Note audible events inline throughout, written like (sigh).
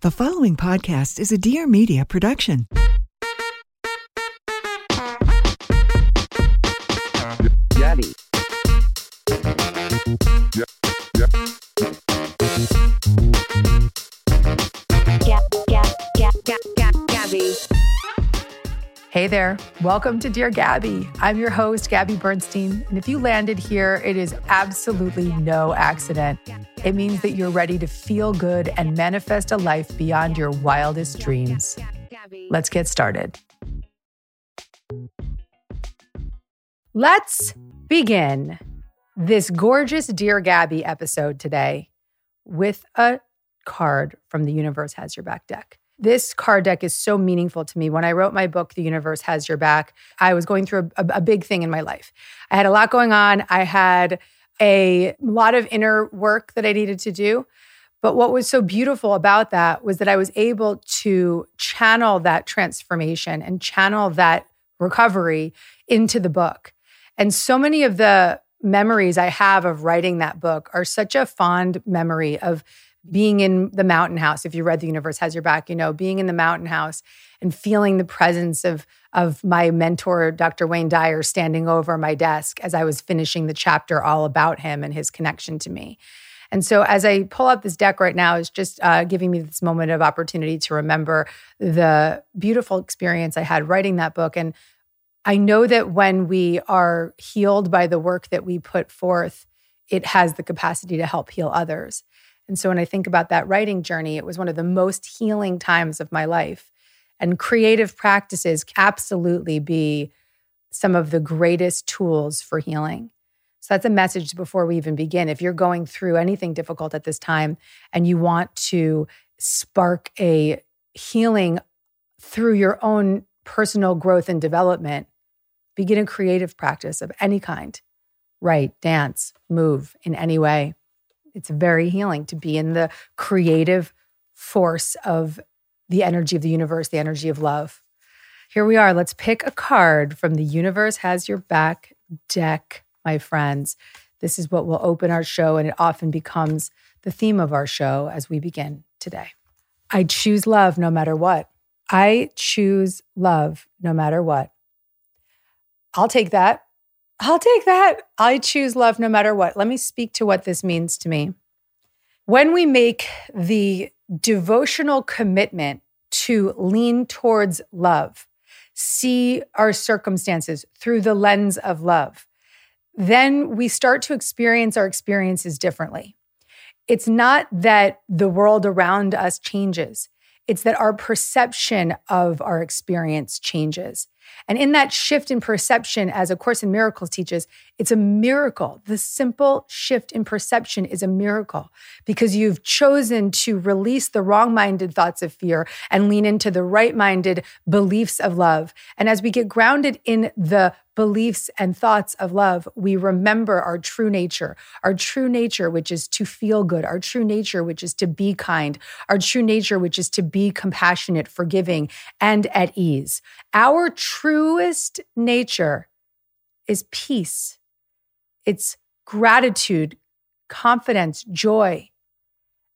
The following podcast is a Dear Media production. Gabby. Gabby. Hey there. Welcome to Dear Gabby. I'm your host, Gabby Bernstein. And if you landed here, it is absolutely no accident. It means that you're ready to feel good and manifest a life beyond your wildest dreams. Let's get started. Let's begin this gorgeous Dear Gabby episode today with a card from the Universe Has Your Back deck. This card deck is so meaningful to me. When I wrote my book, The Universe Has Your Back, I was going through a, a big thing in my life. I had a lot going on. I had a lot of inner work that I needed to do. But what was so beautiful about that was that I was able to channel that transformation and channel that recovery into the book. And so many of the memories I have of writing that book are such a fond memory of being in the mountain house if you read the universe has your back you know being in the mountain house and feeling the presence of of my mentor dr wayne dyer standing over my desk as i was finishing the chapter all about him and his connection to me. And so as i pull out this deck right now it's just uh, giving me this moment of opportunity to remember the beautiful experience i had writing that book. And i know that when we are healed by the work that we put forth it has the capacity to help heal others and so when I think about that writing journey, it was one of the most healing times of my life. And creative practices absolutely be some of the greatest tools for healing. So that's a message before we even begin. If you're going through anything difficult at this time and you want to spark a healing through your own personal growth and development, begin a creative practice of any kind. Write, dance, move in any way it's very healing to be in the creative force of the energy of the universe, the energy of love. Here we are. Let's pick a card from the Universe Has Your Back deck, my friends. This is what will open our show, and it often becomes the theme of our show as we begin today. I choose love no matter what. I choose love no matter what. I'll take that. I'll take that. I choose love no matter what. Let me speak to what this means to me. When we make the devotional commitment to lean towards love, see our circumstances through the lens of love, then we start to experience our experiences differently. It's not that the world around us changes, it's that our perception of our experience changes. And in that shift in perception, as A Course in Miracles teaches, it's a miracle. The simple shift in perception is a miracle because you've chosen to release the wrong minded thoughts of fear and lean into the right minded beliefs of love. And as we get grounded in the beliefs and thoughts of love, we remember our true nature, our true nature, which is to feel good, our true nature, which is to be kind, our true nature, which is to be compassionate, forgiving, and at ease. Our truest nature is peace, it's gratitude, confidence, joy.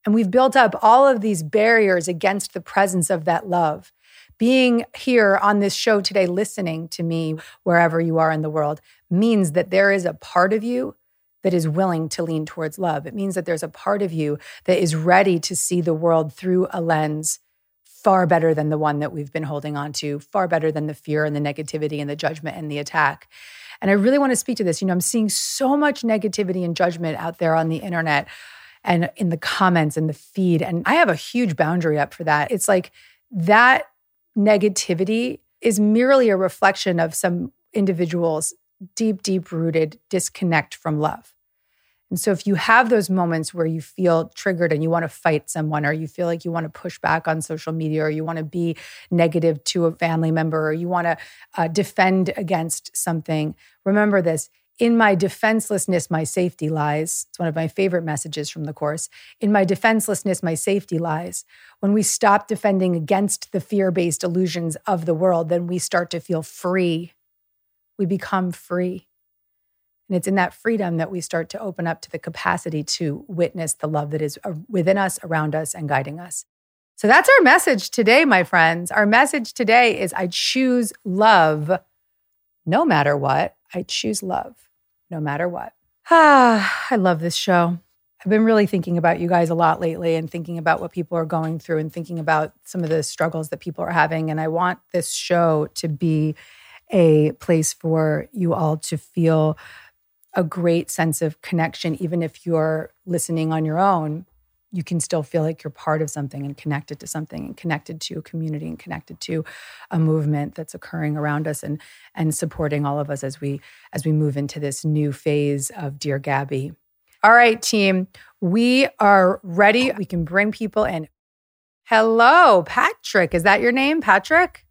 And we've built up all of these barriers against the presence of that love being here on this show today, listening to me wherever you are in the world, means that there is a part of you that is willing to lean towards love. It means that there's a part of you that is ready to see the world through a lens far better than the one that we've been holding on to, far better than the fear and the negativity and the judgment and the attack. And I really want to speak to this. You know, I'm seeing so much negativity and judgment out there on the internet and in the comments and the feed. And I have a huge boundary up for that. It's like that negativity is merely a reflection of some individuals' deep, deep rooted disconnect from love. And so, if you have those moments where you feel triggered and you want to fight someone, or you feel like you want to push back on social media, or you want to be negative to a family member, or you want to uh, defend against something, remember this in my defenselessness, my safety lies. It's one of my favorite messages from the course. In my defenselessness, my safety lies. When we stop defending against the fear based illusions of the world, then we start to feel free. We become free. And it's in that freedom that we start to open up to the capacity to witness the love that is uh, within us, around us, and guiding us. So that's our message today, my friends. Our message today is I choose love no matter what. I choose love no matter what. Ah, (sighs) I love this show. I've been really thinking about you guys a lot lately and thinking about what people are going through and thinking about some of the struggles that people are having. And I want this show to be a place for you all to feel a great sense of connection, even if you're listening on your own, you can still feel like you're part of something and connected to something and connected to a community and connected to a movement that's occurring around us and and supporting all of us as we as we move into this new phase of Dear Gabby. All right, team, we are ready. We can bring people in. Hello, Patrick. Is that your name, Patrick?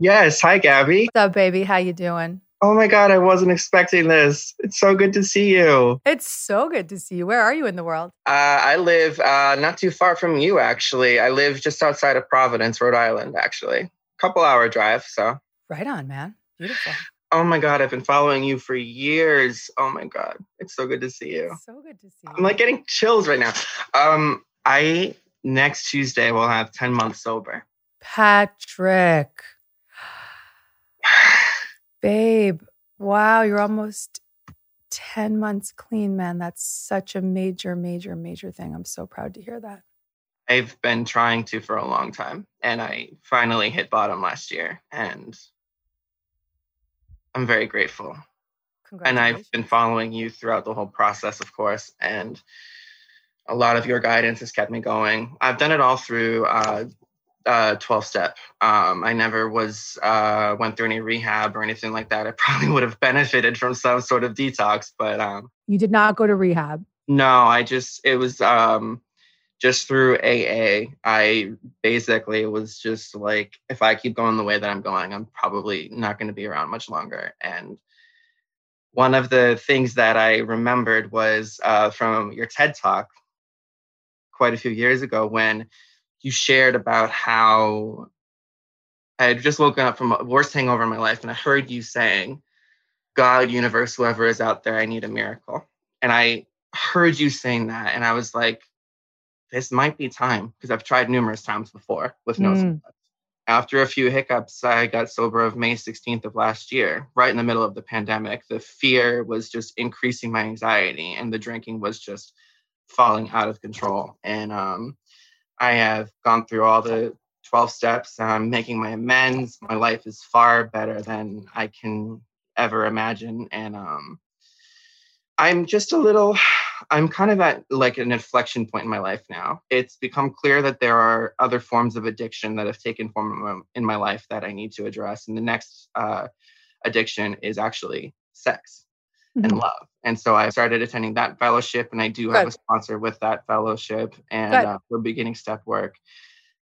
Yes. Hi, Gabby. What's up, baby? How you doing? Oh my God, I wasn't expecting this. It's so good to see you. It's so good to see you. Where are you in the world? Uh, I live uh, not too far from you, actually. I live just outside of Providence, Rhode Island, actually. Couple hour drive, so. Right on, man. Beautiful. Oh my God, I've been following you for years. Oh my God, it's so good to see you. So good to see you. I'm like getting chills right now. Um, I next Tuesday will have 10 months sober. Patrick. Babe, wow, you're almost 10 months clean, man. That's such a major, major, major thing. I'm so proud to hear that. I've been trying to for a long time, and I finally hit bottom last year, and I'm very grateful. And I've been following you throughout the whole process, of course, and a lot of your guidance has kept me going. I've done it all through uh, uh, 12 step. Um, I never was uh, went through any rehab or anything like that. (laughs) I probably would have benefited from some sort of detox, but um, you did not go to rehab. No, I just it was um, just through AA. I basically was just like, if I keep going the way that I'm going, I'm probably not going to be around much longer. And one of the things that I remembered was uh, from your TED talk quite a few years ago when you shared about how I had just woken up from a worst hangover in my life, and I heard you saying, God, universe, whoever is out there, I need a miracle. And I heard you saying that, and I was like, this might be time because I've tried numerous times before with no mm. After a few hiccups, I got sober of May 16th of last year, right in the middle of the pandemic. The fear was just increasing my anxiety, and the drinking was just falling out of control. And um, I have gone through all the 12 steps. I'm making my amends. My life is far better than I can ever imagine. And um, I'm just a little, I'm kind of at like an inflection point in my life now. It's become clear that there are other forms of addiction that have taken form in my life that I need to address. And the next uh, addiction is actually sex mm-hmm. and love. And so I started attending that fellowship, and I do Good. have a sponsor with that fellowship, and uh, we're beginning step work.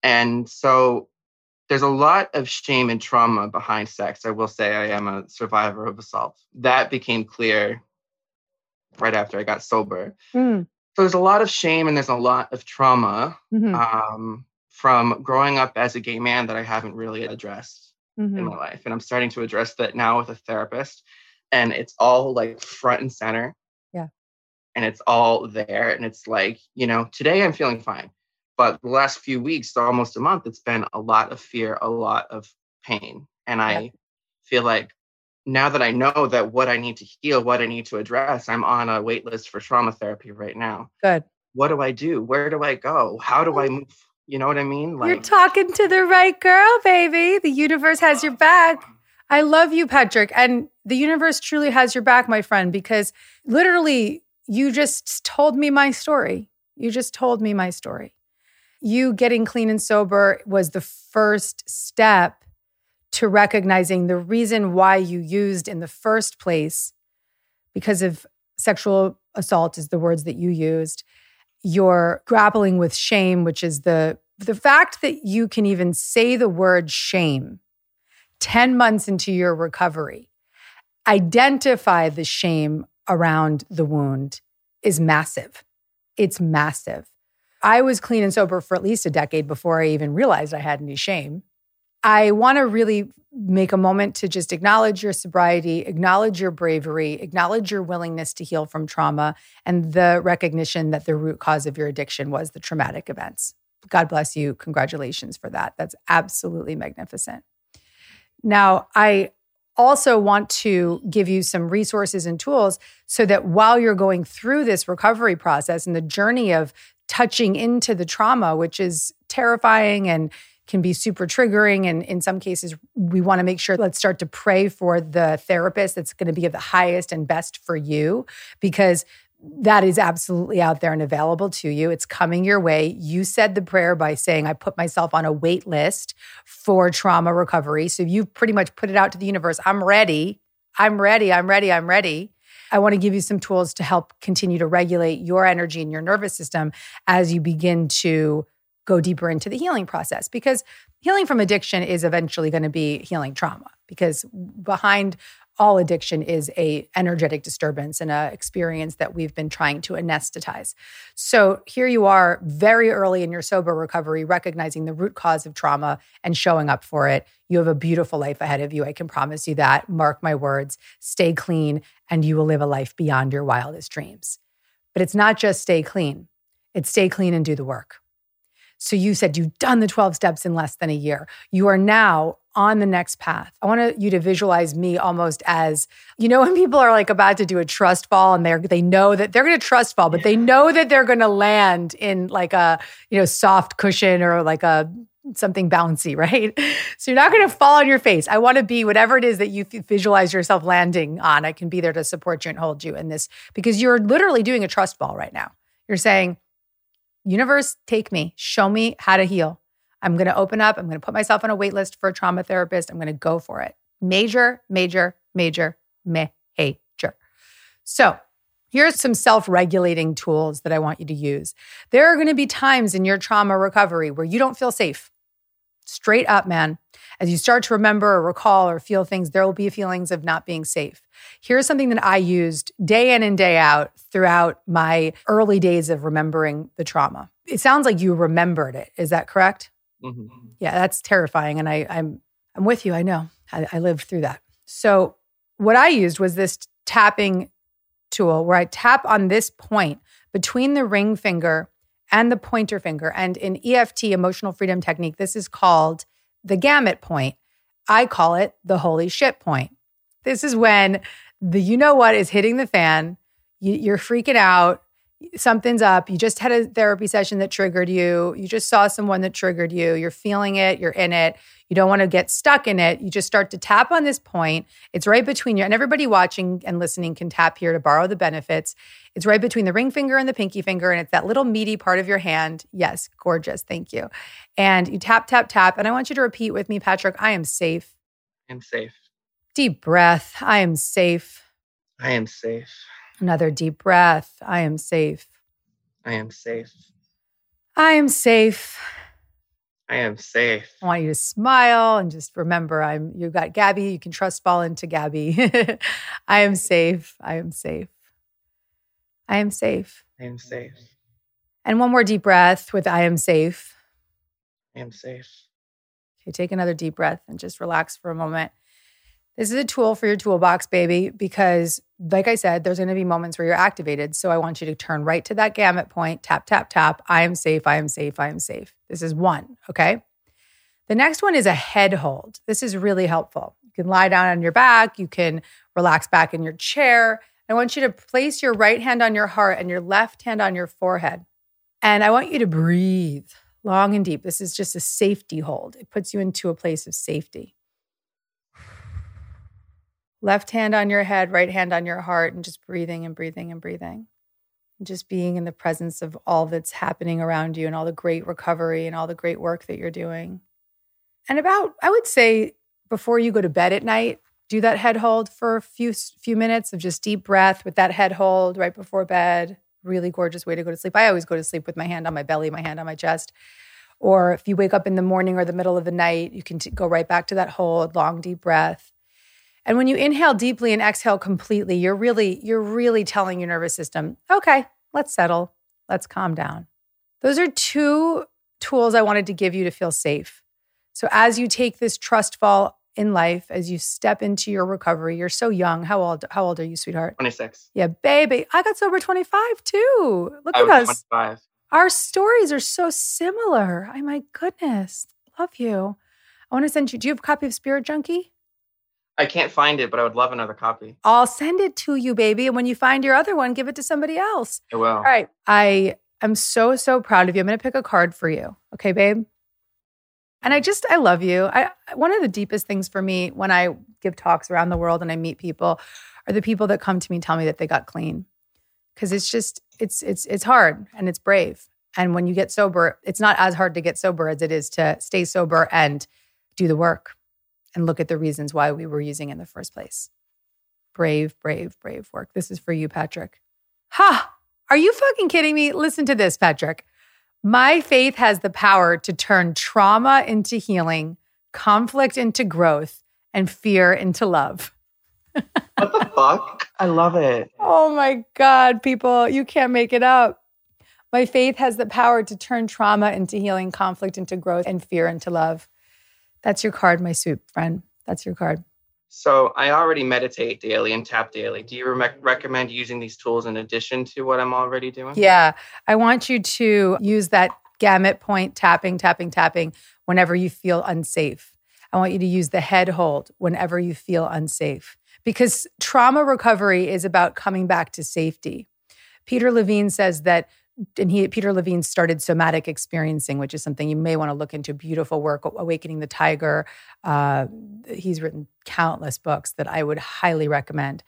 And so there's a lot of shame and trauma behind sex. I will say I am a survivor of assault. That became clear right after I got sober. Mm. So there's a lot of shame and there's a lot of trauma mm-hmm. um, from growing up as a gay man that I haven't really addressed mm-hmm. in my life. And I'm starting to address that now with a therapist and it's all like front and center. Yeah. And it's all there. And it's like, you know, today I'm feeling fine, but the last few weeks, almost a month, it's been a lot of fear, a lot of pain. And I feel like now that I know that what I need to heal, what I need to address, I'm on a wait list for trauma therapy right now. Good. What do I do? Where do I go? How do I move? You know what I mean? You're talking to the right girl, baby. The universe has your back. I love you, Patrick. And the universe truly has your back, my friend, because literally you just told me my story. You just told me my story. You getting clean and sober was the first step to recognizing the reason why you used in the first place because of sexual assault is the words that you used you're grappling with shame which is the the fact that you can even say the word shame 10 months into your recovery identify the shame around the wound is massive it's massive i was clean and sober for at least a decade before i even realized i had any shame I want to really make a moment to just acknowledge your sobriety, acknowledge your bravery, acknowledge your willingness to heal from trauma, and the recognition that the root cause of your addiction was the traumatic events. God bless you. Congratulations for that. That's absolutely magnificent. Now, I also want to give you some resources and tools so that while you're going through this recovery process and the journey of touching into the trauma, which is terrifying and can be super triggering. And in some cases, we want to make sure let's start to pray for the therapist that's going to be of the highest and best for you because that is absolutely out there and available to you. It's coming your way. You said the prayer by saying, I put myself on a wait list for trauma recovery. So you pretty much put it out to the universe. I'm ready. I'm ready. I'm ready. I'm ready. I want to give you some tools to help continue to regulate your energy and your nervous system as you begin to go deeper into the healing process because healing from addiction is eventually going to be healing trauma because behind all addiction is a energetic disturbance and a experience that we've been trying to anesthetize. So here you are very early in your sober recovery recognizing the root cause of trauma and showing up for it. You have a beautiful life ahead of you. I can promise you that. Mark my words. Stay clean and you will live a life beyond your wildest dreams. But it's not just stay clean. It's stay clean and do the work. So you said you've done the 12 steps in less than a year. You are now on the next path. I want you to visualize me almost as, you know, (laughs) when people are like about to do a trust fall and they're they know that they're going to trust fall, but they know that they're going to land in like a, you know, soft cushion or like a something bouncy, (laughs) right? So you're not going to fall on your face. I want to be whatever it is that you visualize yourself landing on. I can be there to support you and hold you in this because you're literally doing a trust fall right now. You're saying, universe, take me, show me how to heal. I'm going to open up. I'm going to put myself on a wait list for a trauma therapist. I'm going to go for it. Major, major, major, major. So, here's some self regulating tools that I want you to use. There are going to be times in your trauma recovery where you don't feel safe. Straight up, man. As you start to remember or recall or feel things, there will be feelings of not being safe. Here's something that I used day in and day out throughout my early days of remembering the trauma. It sounds like you remembered it. Is that correct? Mhm. Yeah, that's terrifying. And I, I'm I'm with you. I know. I, I lived through that. So what I used was this tapping tool where I tap on this point between the ring finger and the pointer finger. And in EFT, emotional freedom technique, this is called the gamut point. I call it the holy shit point. This is when the you know what is hitting the fan. You, you're freaking out. Something's up. You just had a therapy session that triggered you. You just saw someone that triggered you. You're feeling it. You're in it. You don't want to get stuck in it. You just start to tap on this point. It's right between you. And everybody watching and listening can tap here to borrow the benefits. It's right between the ring finger and the pinky finger. And it's that little meaty part of your hand. Yes, gorgeous. Thank you. And you tap, tap, tap. And I want you to repeat with me, Patrick I am safe. I'm safe. Deep breath. I am safe. I am safe. Another deep breath. I am safe. I am safe. I am safe. I am safe. I want you to smile and just remember I'm you got Gabby. You can trust fall into Gabby. I am safe. I am safe. I am safe. I am safe. And one more deep breath with I am safe. I am safe. Okay, take another deep breath and just relax for a moment. This is a tool for your toolbox, baby, because like I said, there's going to be moments where you're activated. So I want you to turn right to that gamut point, tap, tap, tap. I am safe. I am safe. I am safe. This is one. Okay. The next one is a head hold. This is really helpful. You can lie down on your back, you can relax back in your chair. I want you to place your right hand on your heart and your left hand on your forehead. And I want you to breathe long and deep. This is just a safety hold, it puts you into a place of safety. Left hand on your head, right hand on your heart, and just breathing and breathing and breathing. And just being in the presence of all that's happening around you and all the great recovery and all the great work that you're doing. And about, I would say, before you go to bed at night, do that head hold for a few few minutes of just deep breath with that head hold right before bed. Really gorgeous way to go to sleep. I always go to sleep with my hand on my belly, my hand on my chest. Or if you wake up in the morning or the middle of the night, you can t- go right back to that hold, long deep breath. And when you inhale deeply and exhale completely, you're really you're really telling your nervous system, "Okay, let's settle. Let's calm down." Those are two tools I wanted to give you to feel safe. So as you take this trust fall in life, as you step into your recovery, you're so young. How old how old are you, sweetheart? 26. Yeah, baby. I got sober 25 too. Look I at us. 25. Our stories are so similar. Oh my goodness. Love you. I want to send you. Do you have a copy of Spirit Junkie? I can't find it, but I would love another copy. I'll send it to you, baby. And when you find your other one, give it to somebody else. I will. All right. I am so, so proud of you. I'm going to pick a card for you. Okay, babe? And I just, I love you. I one of the deepest things for me when I give talks around the world and I meet people are the people that come to me and tell me that they got clean. Cause it's just, it's it's it's hard and it's brave. And when you get sober, it's not as hard to get sober as it is to stay sober and do the work and look at the reasons why we were using in the first place. Brave, brave, brave work. This is for you, Patrick. Ha! Are you fucking kidding me? Listen to this, Patrick. My faith has the power to turn trauma into healing, conflict into growth, and fear into love. (laughs) What the fuck? I love it. Oh my God, people, you can't make it up. My faith has the power to turn trauma into healing, conflict into growth, and fear into love. That's your card, my sweet friend. That's your card. So I already meditate daily and tap daily. Do you re- recommend using these tools in addition to what I'm already doing? Yeah. I want you to use that gamut point tapping, tapping, tapping whenever you feel unsafe. I want you to use the head hold whenever you feel unsafe because trauma recovery is about coming back to safety. Peter Levine says that and he Peter Levine started somatic experiencing, which is something you may want to look into. Beautiful work, Awakening the Tiger. Uh, he's written countless books that I would highly recommend.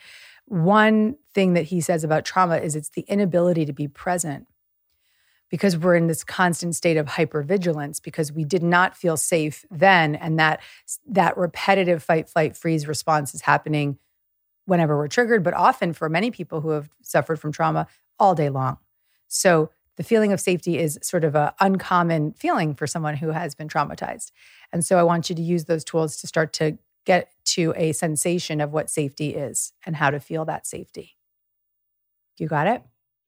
One thing that he says about trauma is it's the inability to be present because we're in this constant state of hypervigilance because we did not feel safe then and that that repetitive fight flight freeze response is happening whenever we're triggered but often for many people who have suffered from trauma all day long so the feeling of safety is sort of an uncommon feeling for someone who has been traumatized. And so I want you to use those tools to start to get to a sensation of what safety is and how to feel that safety. You got it?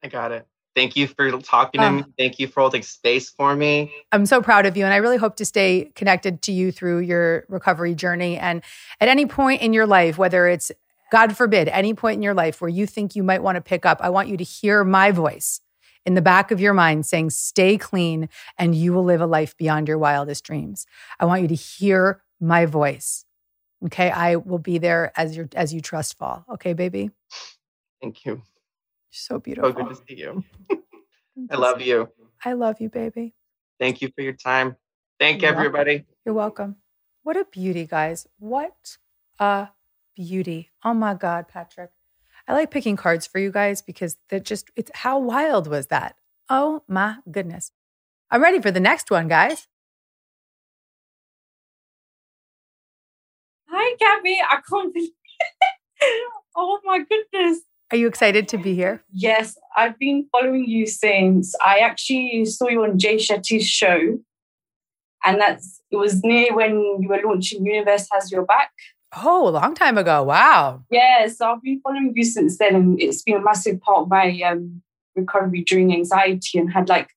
I got it. Thank you for talking to Ah. me. Thank you for holding space for me. I'm so proud of you. And I really hope to stay connected to you through your recovery journey. And at any point in your life, whether it's, God forbid, any point in your life where you think you might want to pick up, I want you to hear my voice in the back of your mind saying, stay clean and you will live a life beyond your wildest dreams. I want you to hear my voice. Okay. I will be there as your as you trust fall. Okay, baby? Thank you. You're so So beautiful. good to see you. (laughs) I love you. I love you, baby. Thank you for your time. Thank You're welcome. everybody. You're welcome. What a beauty, guys. What a beauty. Oh my God, Patrick. I like picking cards for you guys because they're just, it's how wild was that? Oh my goodness. I'm ready for the next one, guys. Hi, Gabby. I can't believe (laughs) Oh my goodness. Are you excited to be here? Yes, I've been following you since I actually saw you on Jay Shetty's show. And that's it was near when you were launching Universe Has Your Back. Oh, a long time ago. Wow. Yeah, so I've been following you since then, and it's been a massive part of my um, recovery during anxiety and had like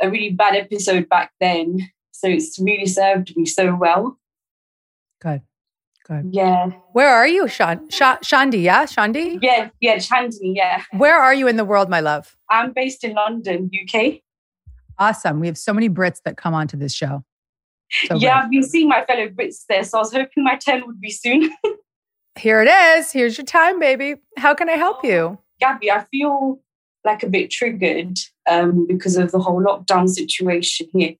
a really bad episode back then. So it's really served me so well. Good. Good. Yeah. Where are you, Shan- Sha- Shandi? Yeah, Shandi? Yeah, yeah, Chandni, yeah. Where are you in the world, my love? I'm based in London, UK. Awesome. We have so many Brits that come onto this show. So yeah, great. I've been seeing my fellow Brits there, so I was hoping my turn would be soon. (laughs) Here it is. Here's your time, baby. How can I help you? Gabby, I feel like a bit triggered um, because of the whole lockdown situation here.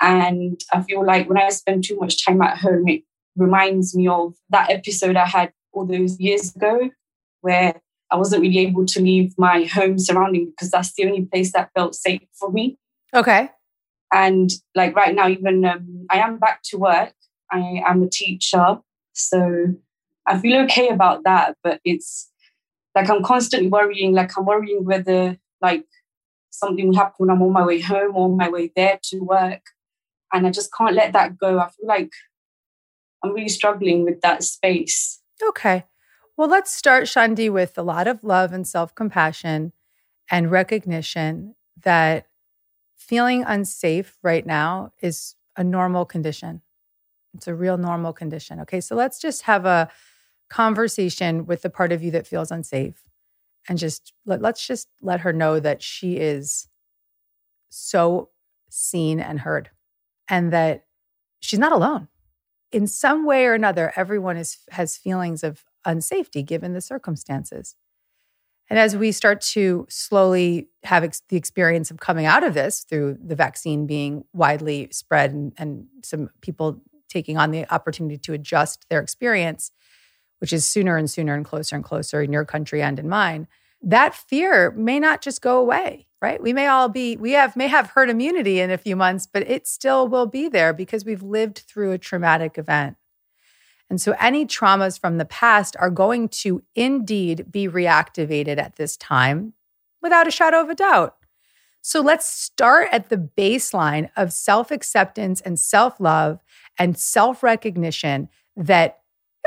And I feel like when I spend too much time at home, it reminds me of that episode I had all those years ago where I wasn't really able to leave my home surrounding because that's the only place that felt safe for me. Okay. And like right now, even um, I am back to work. I am a teacher. So I feel okay about that. But it's like I'm constantly worrying, like I'm worrying whether like something will happen when I'm on my way home or my way there to work. And I just can't let that go. I feel like I'm really struggling with that space. Okay. Well, let's start, Shandi, with a lot of love and self compassion and recognition that feeling unsafe right now is a normal condition. It's a real normal condition. Okay. So let's just have a conversation with the part of you that feels unsafe and just let, let's just let her know that she is so seen and heard and that she's not alone in some way or another everyone is has feelings of unsafety given the circumstances and as we start to slowly have ex- the experience of coming out of this through the vaccine being widely spread and, and some people taking on the opportunity to adjust their experience which is sooner and sooner and closer and closer in your country and in mine that fear may not just go away right? We may all be we have may have herd immunity in a few months but it still will be there because we've lived through a traumatic event and so any traumas from the past are going to indeed be reactivated at this time without a shadow of a doubt so let's start at the baseline of self-acceptance and self-love and self-recognition that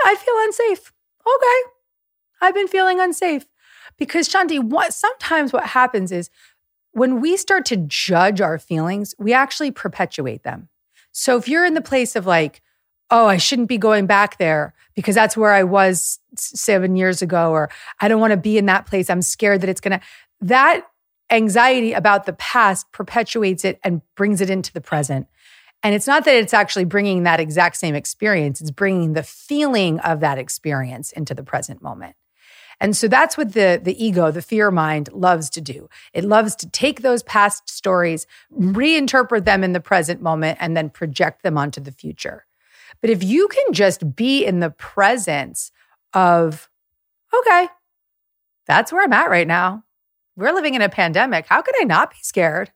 I feel unsafe. Okay. I've been feeling unsafe. Because Shanti, what sometimes what happens is when we start to judge our feelings, we actually perpetuate them. So if you're in the place of like, oh, I shouldn't be going back there because that's where I was seven years ago, or I don't want to be in that place. I'm scared that it's going to, that anxiety about the past perpetuates it and brings it into the present. And it's not that it's actually bringing that exact same experience, it's bringing the feeling of that experience into the present moment. And so that's what the, the ego, the fear mind, loves to do. It loves to take those past stories, reinterpret them in the present moment, and then project them onto the future. But if you can just be in the presence of, okay, that's where I'm at right now. We're living in a pandemic. How could I not be scared?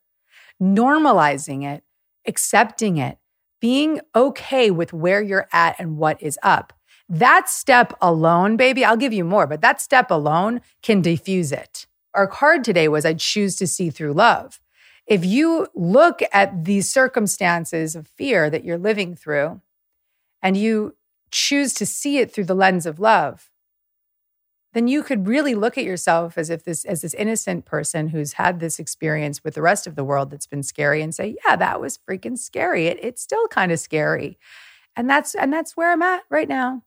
Normalizing it, accepting it, being okay with where you're at and what is up. That step alone, baby, I'll give you more, but that step alone can diffuse it. Our card today was I choose to see through love. If you look at these circumstances of fear that you're living through and you choose to see it through the lens of love, then you could really look at yourself as if this as this innocent person who's had this experience with the rest of the world that's been scary and say, yeah, that was freaking scary. It, it's still kind of scary. And that's and that's where I'm at right now.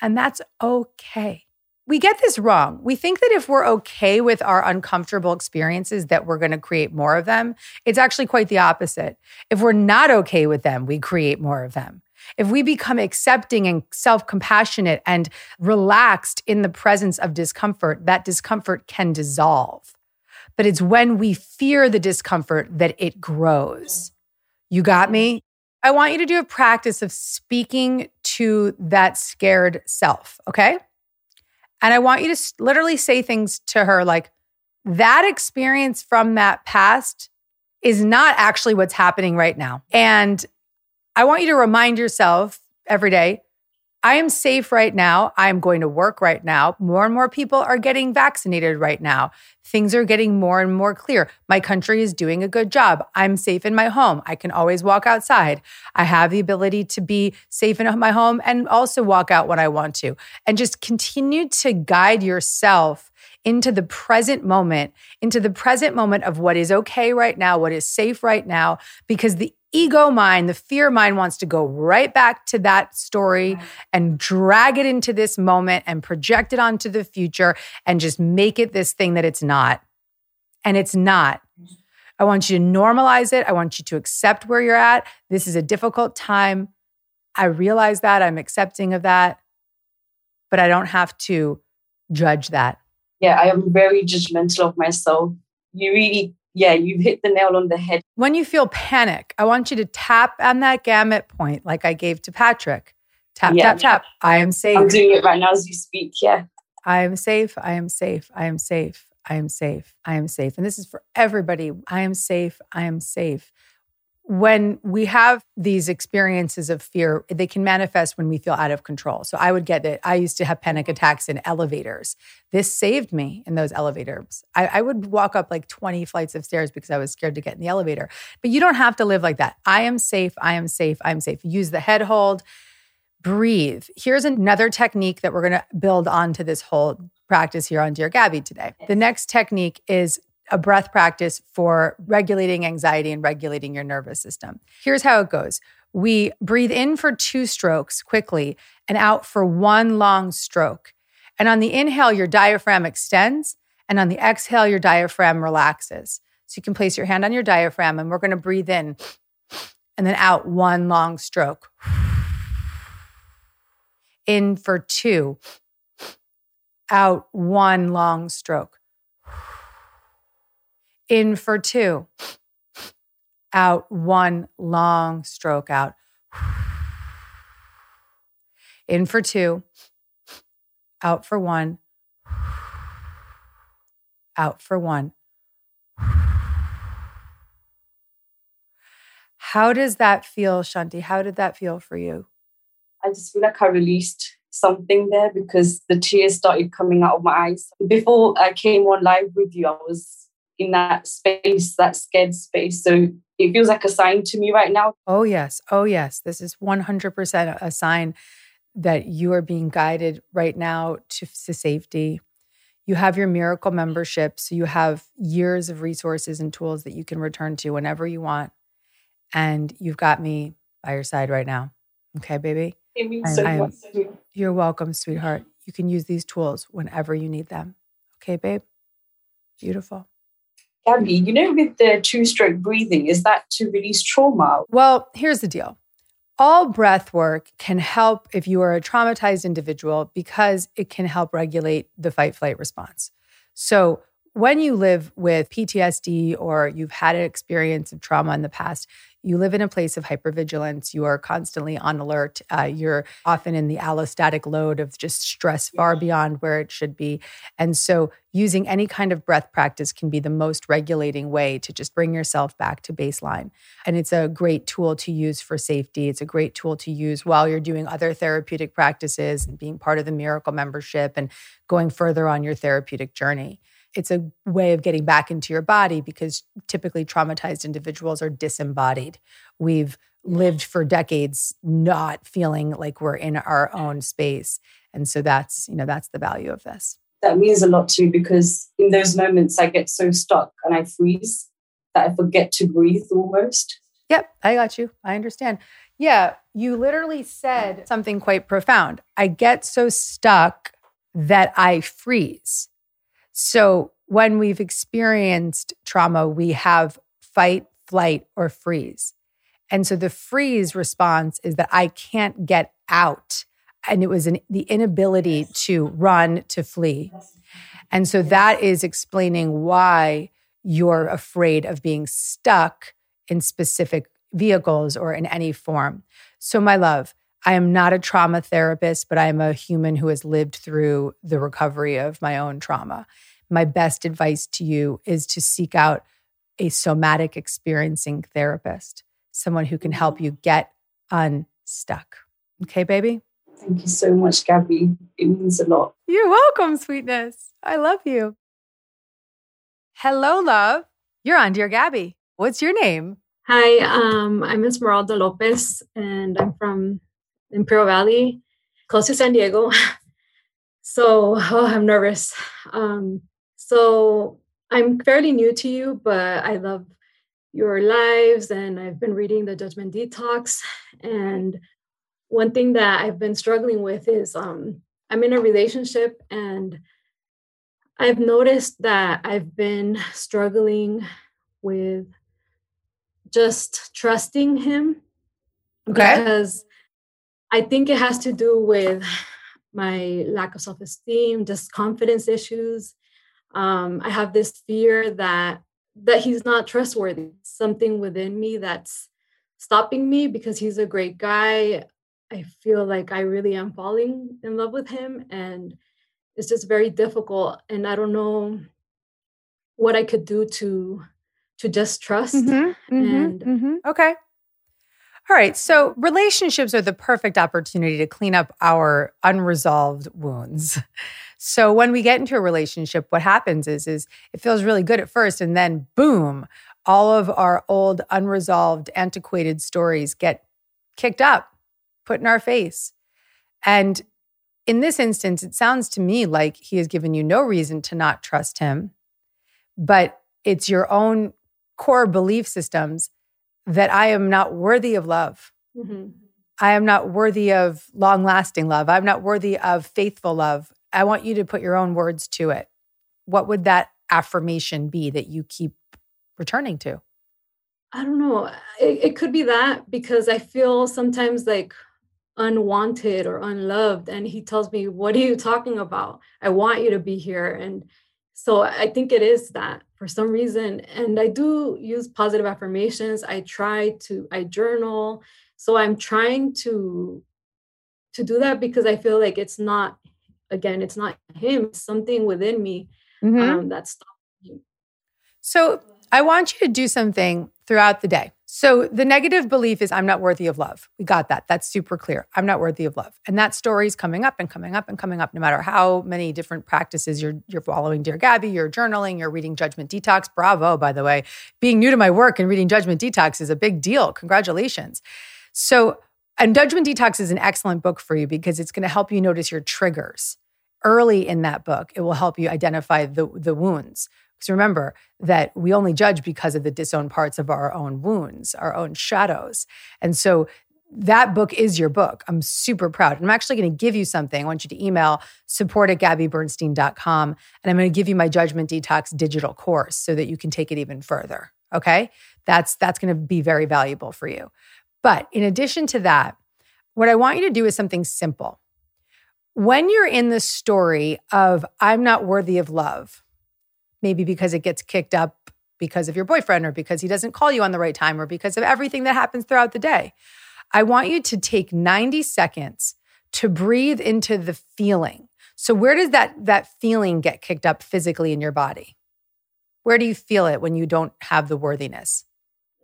And that's okay. We get this wrong. We think that if we're okay with our uncomfortable experiences that we're going to create more of them. It's actually quite the opposite. If we're not okay with them, we create more of them. If we become accepting and self compassionate and relaxed in the presence of discomfort, that discomfort can dissolve. But it's when we fear the discomfort that it grows. You got me? I want you to do a practice of speaking to that scared self, okay? And I want you to literally say things to her like, that experience from that past is not actually what's happening right now. And I want you to remind yourself every day I am safe right now. I'm going to work right now. More and more people are getting vaccinated right now. Things are getting more and more clear. My country is doing a good job. I'm safe in my home. I can always walk outside. I have the ability to be safe in my home and also walk out when I want to. And just continue to guide yourself into the present moment, into the present moment of what is okay right now, what is safe right now, because the ego mind, the fear mind wants to go right back to that story and drag it into this moment and project it onto the future and just make it this thing that it's not. And it's not. I want you to normalize it. I want you to accept where you're at. This is a difficult time. I realize that. I'm accepting of that. But I don't have to judge that. Yeah, I am very judgmental of myself. You really, yeah, you've hit the nail on the head. When you feel panic, I want you to tap on that gamut point like I gave to Patrick. Tap, Yeah. tap, tap. I am safe. I'm doing it right now as you speak. Yeah. I am safe. I am safe. I am safe. I am safe. I am safe. And this is for everybody. I am safe. I am safe. When we have these experiences of fear, they can manifest when we feel out of control. So I would get it. I used to have panic mm-hmm. attacks in elevators. This saved me in those elevators. I, I would walk up like 20 flights of stairs because I was scared to get in the elevator. But you don't have to live like that. I am safe. I am safe. I am safe. Use the head hold breathe. Here's another technique that we're going to build onto this whole practice here on Dear Gabby today. The next technique is a breath practice for regulating anxiety and regulating your nervous system. Here's how it goes. We breathe in for two strokes quickly and out for one long stroke. And on the inhale, your diaphragm extends. And on the exhale, your diaphragm relaxes. So you can place your hand on your diaphragm and we're going to breathe in and then out one long stroke in for two, out one long stroke. In for two, out one long stroke out. In for two, out for one, out for one. How does that feel, Shanti? How did that feel for you? I just feel like I released something there because the tears started coming out of my eyes. Before I came on live with you, I was in that space, that scared space. So it feels like a sign to me right now. Oh, yes. Oh, yes. This is 100% a sign that you are being guided right now to, to safety. You have your miracle membership. So you have years of resources and tools that you can return to whenever you want. And you've got me by your side right now. Okay, baby? It means so am- much. You're welcome, sweetheart. You can use these tools whenever you need them. Okay, babe? Beautiful. Gabby, you know, with the two stroke breathing, is that to release trauma? Well, here's the deal. All breath work can help if you are a traumatized individual because it can help regulate the fight flight response. So, when you live with PTSD or you've had an experience of trauma in the past, you live in a place of hypervigilance. You are constantly on alert. Uh, you're often in the allostatic load of just stress far beyond where it should be. And so, using any kind of breath practice can be the most regulating way to just bring yourself back to baseline. And it's a great tool to use for safety. It's a great tool to use while you're doing other therapeutic practices and being part of the Miracle membership and going further on your therapeutic journey. It's a way of getting back into your body because typically traumatized individuals are disembodied. We've lived for decades not feeling like we're in our own space. And so that's, you know, that's the value of this. That means a lot to me because in those moments I get so stuck and I freeze that I forget to breathe almost. Yep, I got you. I understand. Yeah, you literally said something quite profound. I get so stuck that I freeze. So when we've experienced trauma, we have fight, flight, or freeze. And so the freeze response is that I can't get out. And it was an, the inability to run, to flee. And so that is explaining why you're afraid of being stuck in specific vehicles or in any form. So, my love, I am not a trauma therapist, but I am a human who has lived through the recovery of my own trauma. My best advice to you is to seek out a somatic experiencing therapist, someone who can help you get unstuck. Okay, baby? Thank you so much, Gabby. It means a lot. You're welcome, sweetness. I love you. Hello, love. You're on Dear Gabby. What's your name? Hi, um, I'm Esmeralda Lopez, and I'm from Imperial Valley, close to San Diego. (laughs) so, oh, I'm nervous. Um, so, I'm fairly new to you, but I love your lives and I've been reading the Judgment Detox. And one thing that I've been struggling with is um, I'm in a relationship and I've noticed that I've been struggling with just trusting him Okay. because I think it has to do with my lack of self esteem, just confidence issues. Um, I have this fear that that he's not trustworthy. Something within me that's stopping me because he's a great guy. I feel like I really am falling in love with him, and it's just very difficult. And I don't know what I could do to to just trust. Mhm, mhm, And- mhm. Okay. All right. So relationships are the perfect opportunity to clean up our unresolved wounds. So when we get into a relationship, what happens is, is it feels really good at first, and then boom, all of our old, unresolved, antiquated stories get kicked up, put in our face. And in this instance, it sounds to me like he has given you no reason to not trust him, but it's your own core belief systems that I am not worthy of love. Mhm. I am not worthy of long lasting love. I'm not worthy of faithful love. I want you to put your own words to it. What would that affirmation be that you keep returning to? I don't know. It, it could be that because I feel sometimes like unwanted or unloved. And he tells me, What are you talking about? I want you to be here. And so I think it is that for some reason. And I do use positive affirmations. I try to, I journal. So I'm trying to to do that because I feel like it's not, again, it's not him, it's something within me um, that's stopping me. So I want you to do something throughout the day. So the negative belief is I'm not worthy of love. We got that. That's super clear. I'm not worthy of love. And that story is coming up and coming up and coming up no matter how many different practices you're you're following Dear Gabby, you're journaling, you're reading Judgment Detox. Bravo, by the way. Being new to my work and reading Judgment Detox is a big deal. Congratulations. So, and Judgment Detox is an excellent book for you because it's going to help you notice your triggers. Early in that book, it will help you identify the, the wounds. Because remember that we only judge because of the disowned parts of our own wounds, our own shadows. And so that book is your book. I'm super proud. And I'm actually going to give you something. I want you to email support at gabbybernstein.com. And I'm going to give you my Judgment Detox digital course so that you can take it even further. Okay. That's that's going to be very valuable for you. But in addition to that, what I want you to do is something simple. When you're in the story of, I'm not worthy of love, maybe because it gets kicked up because of your boyfriend or because he doesn't call you on the right time or because of everything that happens throughout the day, I want you to take 90 seconds to breathe into the feeling. So, where does that, that feeling get kicked up physically in your body? Where do you feel it when you don't have the worthiness?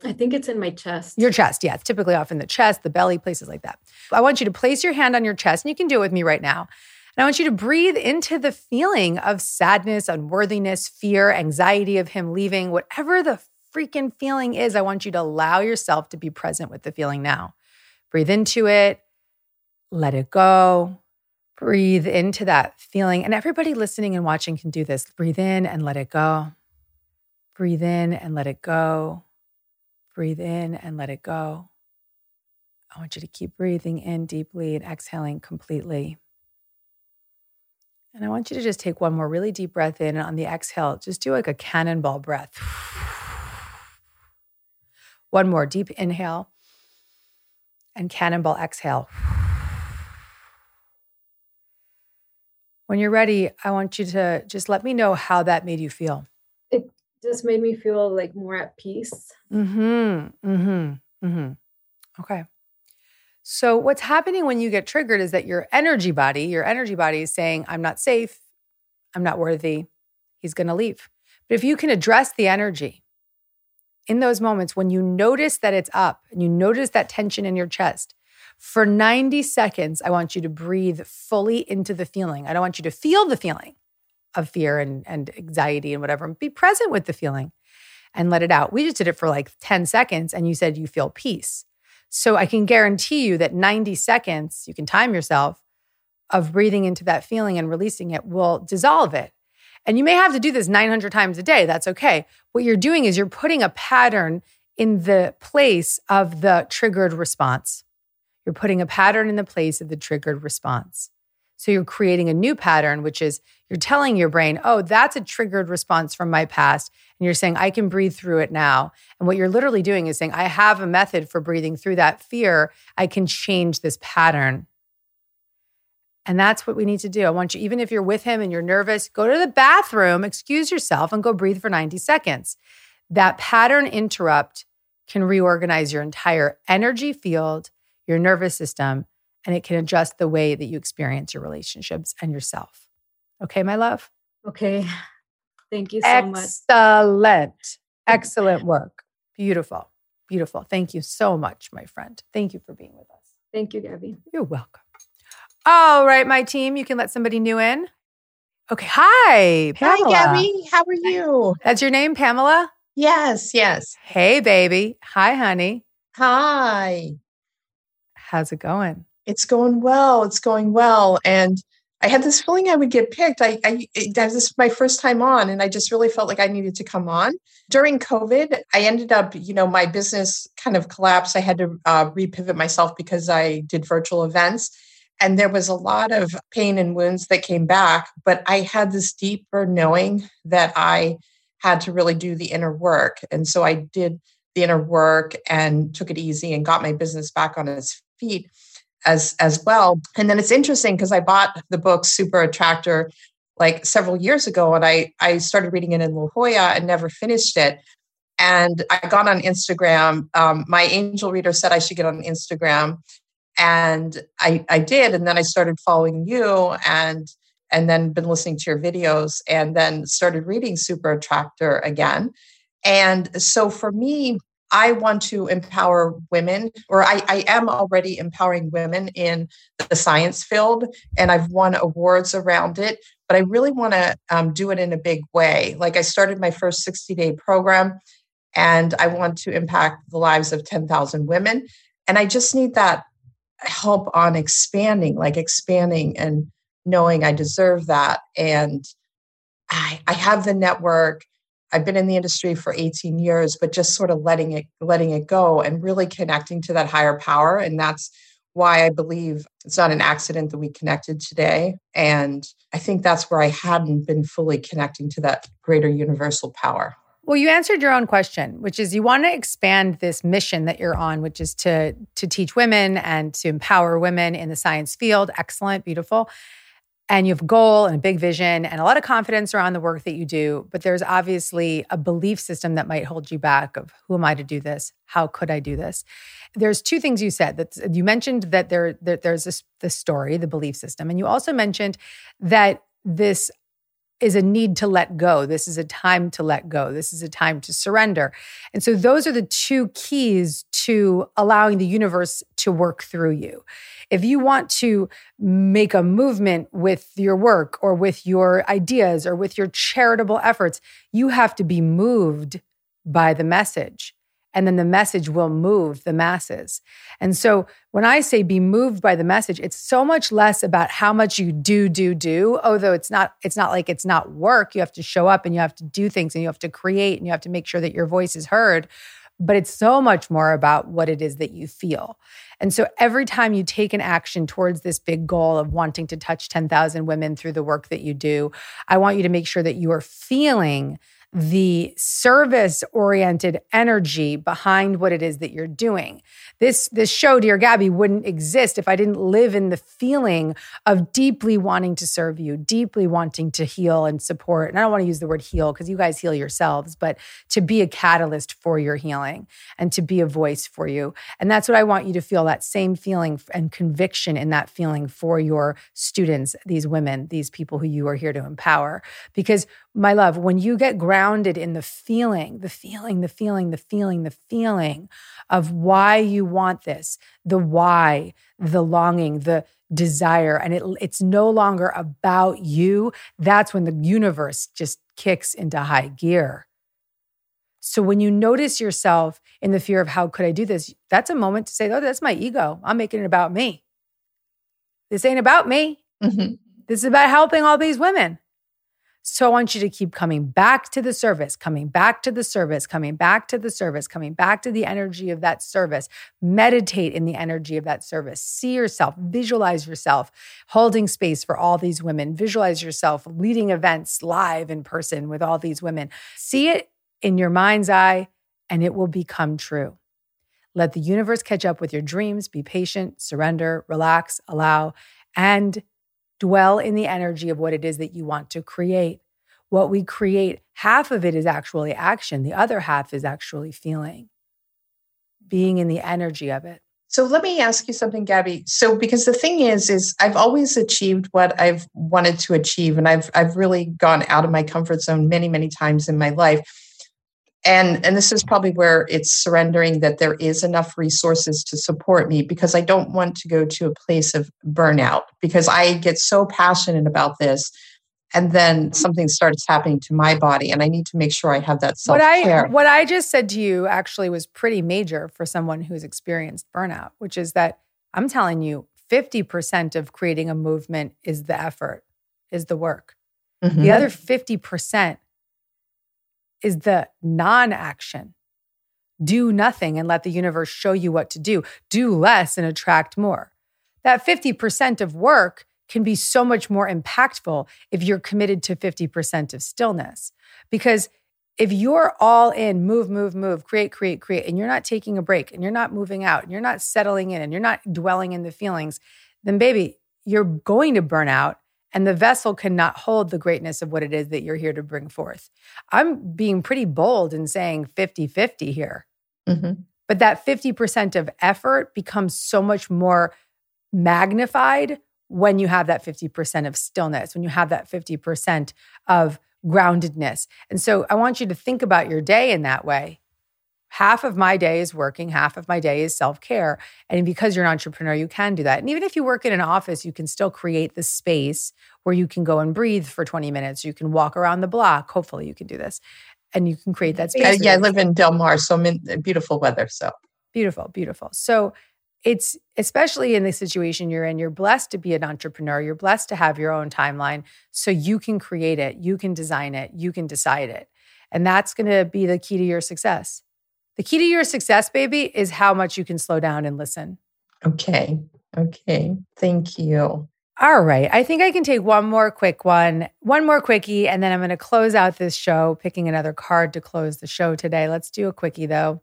I think it's in my chest. Your chest, yeah. It's typically off in the chest, the belly, places like that. I want you to place your hand on your chest, and you can do it with me right now. And I want you to breathe into the feeling of sadness, unworthiness, fear, anxiety of him leaving, whatever the freaking feeling is. I want you to allow yourself to be present with the feeling now. Breathe into it, let it go. Breathe into that feeling. And everybody listening and watching can do this. Breathe in and let it go. Breathe in and let it go. Breathe in and let it go. I want you to keep breathing in deeply and exhaling completely. And I want you to just take one more really deep breath in. And on the exhale, just do like a cannonball breath. (sighs) One more deep inhale and cannonball exhale. (sighs) When you're ready, I want you to just let me know how that made you feel. It just made me feel like more at peace. Mm-hmm. Mm-hmm. Mm-hmm. Okay. So what's happening when you get triggered is that your energy body, your energy body is saying, I'm not safe, I'm not worthy, he's gonna leave. But if you can address the energy in those moments when you notice that it's up and you notice that tension in your chest, for 90 seconds, I want you to breathe fully into the feeling. I don't want you to feel the feeling of fear and, and anxiety and whatever. Be present with the feeling and let it out. We just did it for like 10 seconds and you said you feel peace. So I can guarantee you that 90 seconds, you can time yourself, of breathing into that feeling and releasing it will dissolve it. And you may have to do this 900 times a day. That's okay. What you're doing is you're putting a pattern in the place of the triggered response. You're putting a pattern in the place of the triggered response. So you're creating a new pattern, which is you're telling your brain, oh, that's a triggered response from my past. And you're saying, I can breathe through it now. And what you're literally doing is saying, I have a method for breathing through that fear. I can change this pattern. And that's what we need to do. I want you, even if you're with him and you're nervous, go to the bathroom, excuse yourself, and go breathe for 90 seconds. That pattern interrupt can reorganize your entire energy field, your nervous system, and it can adjust the way that you experience your relationships and yourself. Okay, my love? Okay. Thank you so Excellent. much. Excellent. Excellent (laughs) work. Beautiful. Beautiful. Thank you so much, my friend. Thank you for being with us. Thank you, Gabby. You're welcome. All right, my team, you can let somebody new in. Okay. Hi, Pamela. Hi, Gabby. How are you? That's your name, Pamela? Yes, yes. Hey, baby. Hi, honey. Hi. How's it going? It's going well. It's going well. And I had this feeling I would get picked. I, I it, this my first time on, and I just really felt like I needed to come on. During COVID, I ended up, you know, my business kind of collapsed. I had to uh, repivot myself because I did virtual events. And there was a lot of pain and wounds that came back, but I had this deeper knowing that I had to really do the inner work. And so I did the inner work and took it easy and got my business back on its feet as as well. And then it's interesting because I bought the book Super Attractor like several years ago and I I started reading it in La Jolla and never finished it. And I got on Instagram. Um, my angel reader said I should get on Instagram and I, I did and then i started following you and and then been listening to your videos and then started reading super attractor again and so for me i want to empower women or i, I am already empowering women in the science field and i've won awards around it but i really want to um, do it in a big way like i started my first 60 day program and i want to impact the lives of 10000 women and i just need that help on expanding, like expanding and knowing I deserve that. And I, I have the network. I've been in the industry for 18 years, but just sort of letting it letting it go and really connecting to that higher power. And that's why I believe it's not an accident that we connected today. And I think that's where I hadn't been fully connecting to that greater universal power. Well, you answered your own question, which is you want to expand this mission that you're on, which is to to teach women and to empower women in the science field. Excellent, beautiful. And you have a goal and a big vision and a lot of confidence around the work that you do, but there's obviously a belief system that might hold you back of who am I to do this? How could I do this? There's two things you said that you mentioned that there, that there's this, this story, the belief system, and you also mentioned that this is a need to let go. This is a time to let go. This is a time to surrender. And so, those are the two keys to allowing the universe to work through you. If you want to make a movement with your work or with your ideas or with your charitable efforts, you have to be moved by the message and then the message will move the masses. And so when I say be moved by the message, it's so much less about how much you do do do, although it's not it's not like it's not work. You have to show up and you have to do things and you have to create and you have to make sure that your voice is heard, but it's so much more about what it is that you feel. And so every time you take an action towards this big goal of wanting to touch 10,000 women through the work that you do, I want you to make sure that you are feeling the service oriented energy behind what it is that you're doing. This this show Dear Gabby wouldn't exist if I didn't live in the feeling of deeply wanting to serve you, deeply wanting to heal and support. And I don't want to use the word heal because you guys heal yourselves, but to be a catalyst for your healing and to be a voice for you. And that's what I want you to feel that same feeling and conviction in that feeling for your students, these women, these people who you are here to empower because my love, when you get grounded in the feeling, the feeling, the feeling, the feeling, the feeling of why you want this, the why, the longing, the desire, and it, it's no longer about you, that's when the universe just kicks into high gear. So when you notice yourself in the fear of how could I do this, that's a moment to say, oh, that's my ego. I'm making it about me. This ain't about me. Mm-hmm. This is about helping all these women. So I want you to keep coming back to the service, coming back to the service, coming back to the service, coming back to the energy of that service. Meditate in the energy of that service. See yourself, visualize yourself holding space for all these women. Visualize yourself leading events live in person with all these women. See it in your mind's eye, and it will become true. Let the universe catch up with your dreams. Be patient, surrender, relax, allow, and Dwell in the energy of what it is that you want to create. What we create, half of it is actually action, the other half is actually feeling, being in the energy of it. So let me ask you something, Gabby. So because the thing is, is I've always achieved what I've wanted to achieve, and I've I've really gone out of my comfort zone many, many times in my life and and this is probably where it's surrendering that there is enough resources to support me because i don't want to go to a place of burnout because i get so passionate about this. And then something starts happening to my body and i need to make sure i have that self-care what i what i just said to you actually was pretty major for someone who's experienced burnout which is that i'm telling you 50% of creating a movement is the effort is the work. Mm-hmm. the other 50% is the non action. Do nothing and let the universe show you what to do. Do less and attract more. That 50% of work can be so much more impactful if you're committed to 50% of stillness. Because if you're all in, move, move, move, create, create, create, and you're not taking a break and you're not moving out and you're not settling in and you're not dwelling in the feelings, then baby, you're going to burn out and the vessel cannot hold the greatness of what it is that you're here to bring forth. I'm being pretty bold in saying 50 50 here. Mm-hmm. But that 50% of effort becomes so much more magnified when you have that 50% of stillness, when you have that 50% of groundedness. And so I want you to think about your day in that way half of my day is working, half of my day is self care. And because you're an entrepreneur, you can do that. And even if you work in an office, you can still create the space where you can go and breathe for 20 minutes. You can walk around the block. Hopefully, you can do this and you can create that space. Yeah, I live in Del Mar, so I'm in uh, beautiful weather. So beautiful, beautiful. So it's especially in the situation you're in, you're blessed to be an entrepreneur. You're blessed to have your own timeline so you can create it, you can design it, you can decide it. And that's going to be the key to your success. The key to your success, baby, is how much you can slow down and listen. Okay. Okay. Thank you. All right. I think I can take one more quick one, one more quickie, and then I'm going to close out this show, picking another card to close the show today. Let's do a quickie though.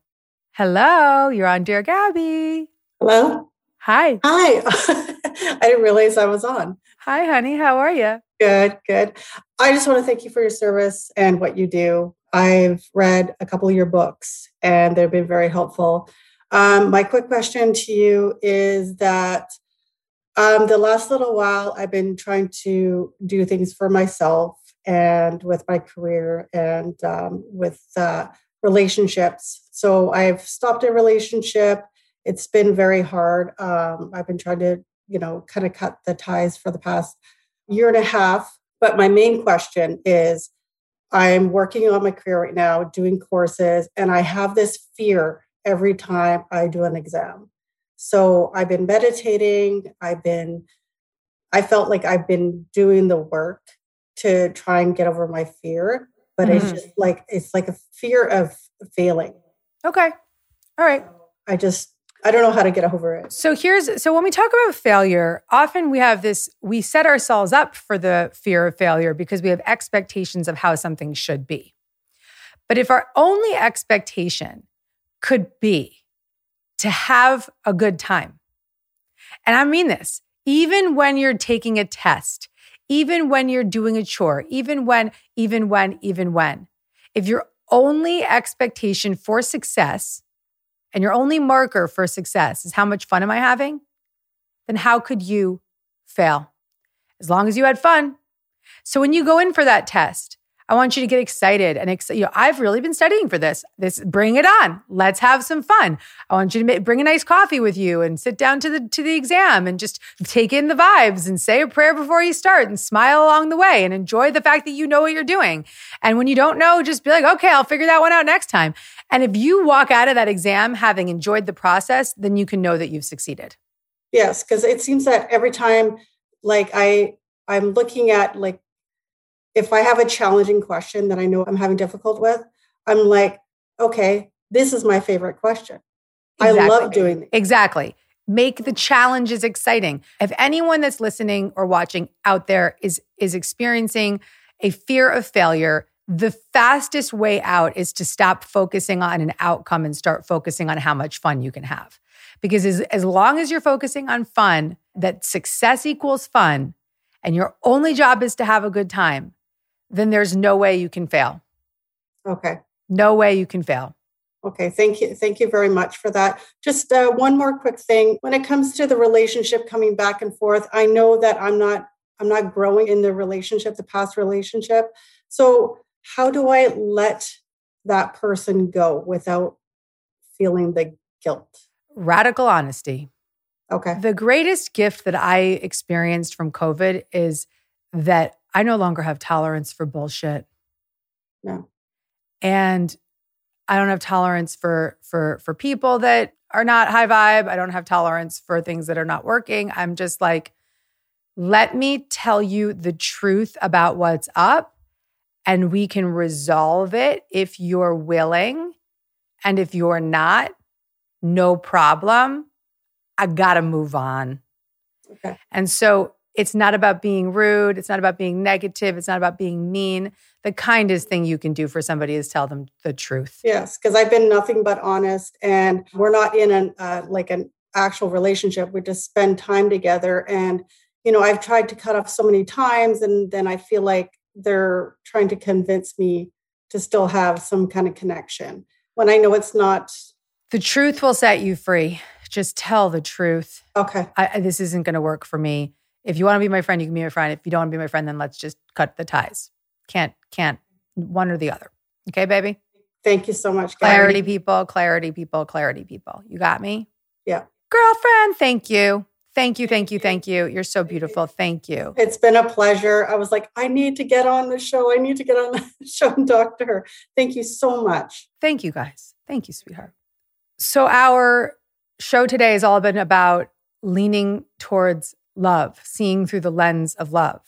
Hello, you're on Dear Gabby. Hello. Hi. Hi. (laughs) I didn't realize I was on. Hi, honey. How are you? Good, good. I just want to thank you for your service and what you do. I've read a couple of your books and they've been very helpful. Um, my quick question to you is that um, the last little while I've been trying to do things for myself and with my career and um, with uh, relationships. So I've stopped a relationship. It's been very hard. Um, I've been trying to, you know, kind of cut the ties for the past year and a half. But my main question is I'm working on my career right now, doing courses, and I have this fear every time I do an exam. So I've been meditating. I've been, I felt like I've been doing the work to try and get over my fear, but mm-hmm. it's just like, it's like a fear of failing. Okay. All right. I just, I don't know how to get over it. So here's so when we talk about failure, often we have this we set ourselves up for the fear of failure because we have expectations of how something should be. But if our only expectation could be to have a good time. And I mean this, even when you're taking a test, even when you're doing a chore, even when even when even when if your only expectation for success and your only marker for success is how much fun am I having, then how could you fail? As long as you had fun. So when you go in for that test, I want you to get excited and ex- you know I've really been studying for this. This bring it on. Let's have some fun. I want you to bring a nice coffee with you and sit down to the to the exam and just take in the vibes and say a prayer before you start and smile along the way and enjoy the fact that you know what you're doing. And when you don't know, just be like, "Okay, I'll figure that one out next time." And if you walk out of that exam having enjoyed the process, then you can know that you've succeeded. Yes, because it seems that every time like I I'm looking at like if I have a challenging question that I know I'm having difficult with, I'm like, okay, this is my favorite question. Exactly. I love doing this. Exactly. Make the challenges exciting. If anyone that's listening or watching out there is is experiencing a fear of failure, the fastest way out is to stop focusing on an outcome and start focusing on how much fun you can have. Because as, as long as you're focusing on fun, that success equals fun, and your only job is to have a good time, then there's no way you can fail. Okay. No way you can fail. Okay, thank you. Thank you very much for that. Just uh, one more quick thing. When it comes to the relationship coming back and forth, I know that I'm not I'm not growing in the relationship, the past relationship. So, how do I let that person go without feeling the guilt? Radical honesty. Okay. The greatest gift that I experienced from COVID is that I no longer have tolerance for bullshit. No. And I don't have tolerance for for for people that are not high vibe. I don't have tolerance for things that are not working. I'm just like let me tell you the truth about what's up and we can resolve it if you're willing. And if you're not, no problem. I got to move on. Okay. And so it's not about being rude. It's not about being negative. It's not about being mean. The kindest thing you can do for somebody is tell them the truth. Yes, because I've been nothing but honest, and we're not in an uh, like an actual relationship. We just spend time together, and you know, I've tried to cut off so many times, and then I feel like they're trying to convince me to still have some kind of connection when I know it's not. The truth will set you free. Just tell the truth. Okay. I, this isn't going to work for me. If you want to be my friend, you can be my friend. If you don't want to be my friend, then let's just cut the ties. Can't, can't, one or the other. Okay, baby? Thank you so much. Clarity, people, clarity, people, clarity, people. You got me? Yeah. Girlfriend, thank you. Thank you, thank you, thank you. You're so beautiful. Thank you. It's been a pleasure. I was like, I need to get on the show. I need to get on the (laughs) show and talk to her. Thank you so much. Thank you, guys. Thank you, sweetheart. So, our show today has all been about leaning towards love, seeing through the lens of love.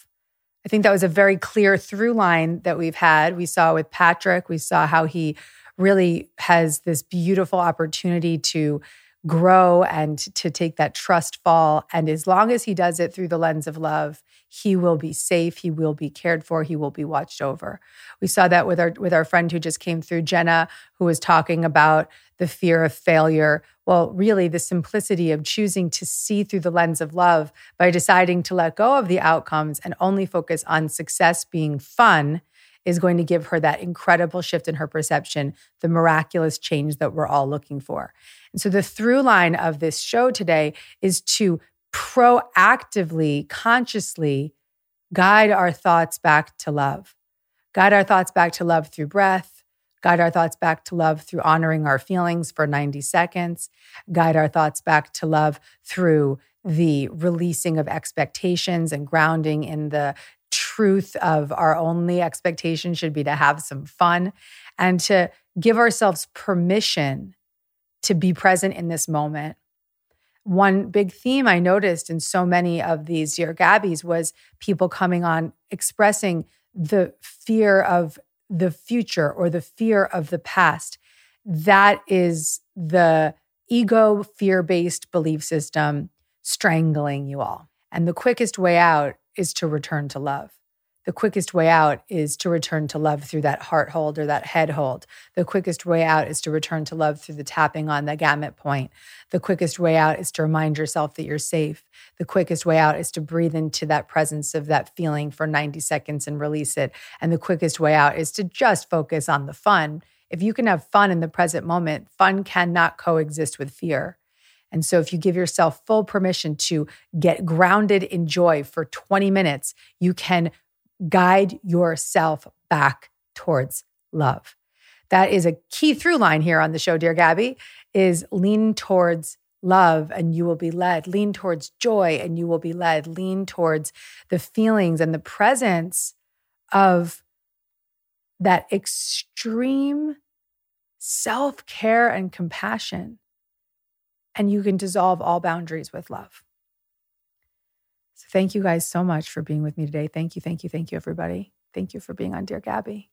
I think that was a very clear through line that we've had. We saw with Patrick, we saw how he really has this beautiful opportunity to grow and to take that trust fall. And as long as he does it through the lens of love, he will be safe, he will be cared for, he will be watched over. We saw that with our with our friend who just came through, Jenna, who was talking about the fear of failure. Well, really, the simplicity of choosing to see through the lens of love by deciding to let go of the outcomes and only focus on success being fun is going to give her that incredible shift in her perception, the miraculous change that we're all looking for. And so, the through line of this show today is to proactively, consciously guide our thoughts back to love. Guide our thoughts back to love through breath, guide our thoughts back to love through honoring our feelings for 90 seconds, guide our thoughts back to love through the releasing of expectations and grounding in the truth of our only expectation should be to have some fun and to give ourselves permission to be present in this moment. One big theme I noticed in so many of these Dear Gabbies was people coming on expressing the fear of the future or the fear of the past. That is the ego fear based belief system strangling you all. And the quickest way out is to return to love the quickest way out is to return to love through that heart hold or that head hold. The quickest way out is to return to love through the tapping on the gamut point. The quickest way out is to remind yourself that you're safe. The quickest way out is to breathe into that presence of that feeling for 90 seconds and release it. And the quickest way out is to just focus on the fun. If you can have fun in the present moment, fun cannot coexist with fear. And so, if you give yourself full permission to get grounded in joy for 20 minutes, you can guide yourself back towards love. That is a key through line here on the show, Dear Gabby, is lean towards love and you will be led. Lean towards joy and you will be led. Lean towards the feelings and the presence of that extreme self care and compassion. And you can dissolve all boundaries with love. Thank you guys so much for being with me today. Thank you, thank you, thank you, everybody. Thank you for being on Dear Gabby.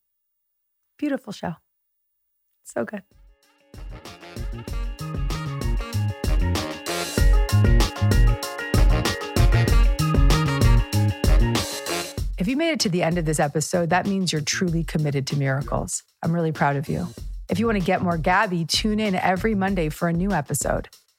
Beautiful show. So good. If you made it to the end of this episode, that means you're truly committed to miracles. I'm really proud of you. If you want to get more Gabby, tune in every Monday for a new episode.